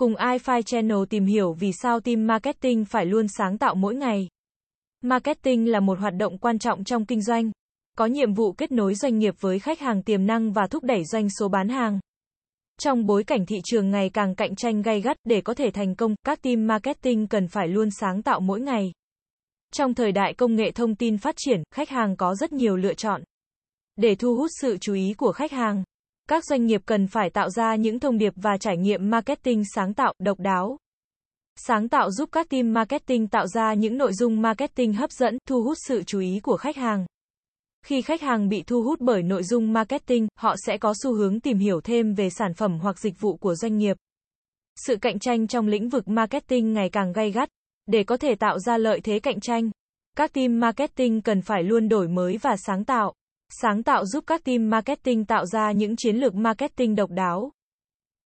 Cùng iFi Channel tìm hiểu vì sao team marketing phải luôn sáng tạo mỗi ngày. Marketing là một hoạt động quan trọng trong kinh doanh, có nhiệm vụ kết nối doanh nghiệp với khách hàng tiềm năng và thúc đẩy doanh số bán hàng. Trong bối cảnh thị trường ngày càng cạnh tranh gay gắt để có thể thành công, các team marketing cần phải luôn sáng tạo mỗi ngày. Trong thời đại công nghệ thông tin phát triển, khách hàng có rất nhiều lựa chọn. Để thu hút sự chú ý của khách hàng, các doanh nghiệp cần phải tạo ra những thông điệp và trải nghiệm marketing sáng tạo, độc đáo. Sáng tạo giúp các team marketing tạo ra những nội dung marketing hấp dẫn, thu hút sự chú ý của khách hàng. Khi khách hàng bị thu hút bởi nội dung marketing, họ sẽ có xu hướng tìm hiểu thêm về sản phẩm hoặc dịch vụ của doanh nghiệp. Sự cạnh tranh trong lĩnh vực marketing ngày càng gay gắt. Để có thể tạo ra lợi thế cạnh tranh, các team marketing cần phải luôn đổi mới và sáng tạo. Sáng tạo giúp các team marketing tạo ra những chiến lược marketing độc đáo.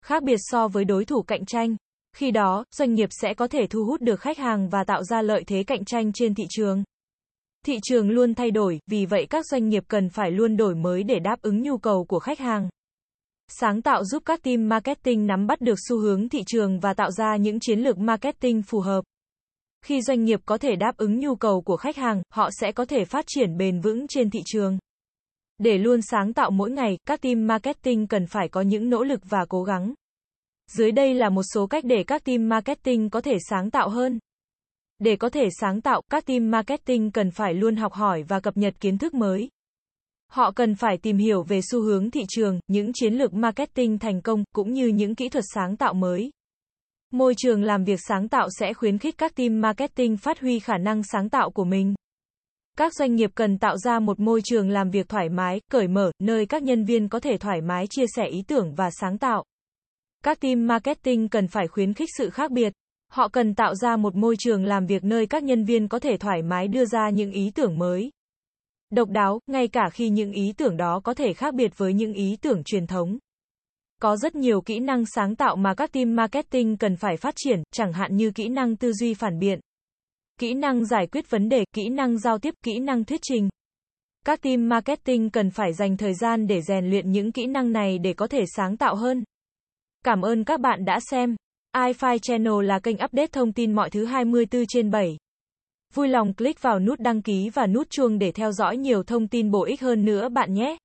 Khác biệt so với đối thủ cạnh tranh. Khi đó, doanh nghiệp sẽ có thể thu hút được khách hàng và tạo ra lợi thế cạnh tranh trên thị trường. Thị trường luôn thay đổi, vì vậy các doanh nghiệp cần phải luôn đổi mới để đáp ứng nhu cầu của khách hàng. Sáng tạo giúp các team marketing nắm bắt được xu hướng thị trường và tạo ra những chiến lược marketing phù hợp. Khi doanh nghiệp có thể đáp ứng nhu cầu của khách hàng, họ sẽ có thể phát triển bền vững trên thị trường. Để luôn sáng tạo mỗi ngày, các team marketing cần phải có những nỗ lực và cố gắng. Dưới đây là một số cách để các team marketing có thể sáng tạo hơn. Để có thể sáng tạo, các team marketing cần phải luôn học hỏi và cập nhật kiến thức mới. Họ cần phải tìm hiểu về xu hướng thị trường, những chiến lược marketing thành công, cũng như những kỹ thuật sáng tạo mới. Môi trường làm việc sáng tạo sẽ khuyến khích các team marketing phát huy khả năng sáng tạo của mình. Các doanh nghiệp cần tạo ra một môi trường làm việc thoải mái, cởi mở, nơi các nhân viên có thể thoải mái chia sẻ ý tưởng và sáng tạo. Các team marketing cần phải khuyến khích sự khác biệt. Họ cần tạo ra một môi trường làm việc nơi các nhân viên có thể thoải mái đưa ra những ý tưởng mới. Độc đáo, ngay cả khi những ý tưởng đó có thể khác biệt với những ý tưởng truyền thống. Có rất nhiều kỹ năng sáng tạo mà các team marketing cần phải phát triển, chẳng hạn như kỹ năng tư duy phản biện, kỹ năng giải quyết vấn đề, kỹ năng giao tiếp, kỹ năng thuyết trình. Các team marketing cần phải dành thời gian để rèn luyện những kỹ năng này để có thể sáng tạo hơn. Cảm ơn các bạn đã xem. iFi Channel là kênh update thông tin mọi thứ 24 trên 7. Vui lòng click vào nút đăng ký và nút chuông để theo dõi nhiều thông tin bổ ích hơn nữa bạn nhé.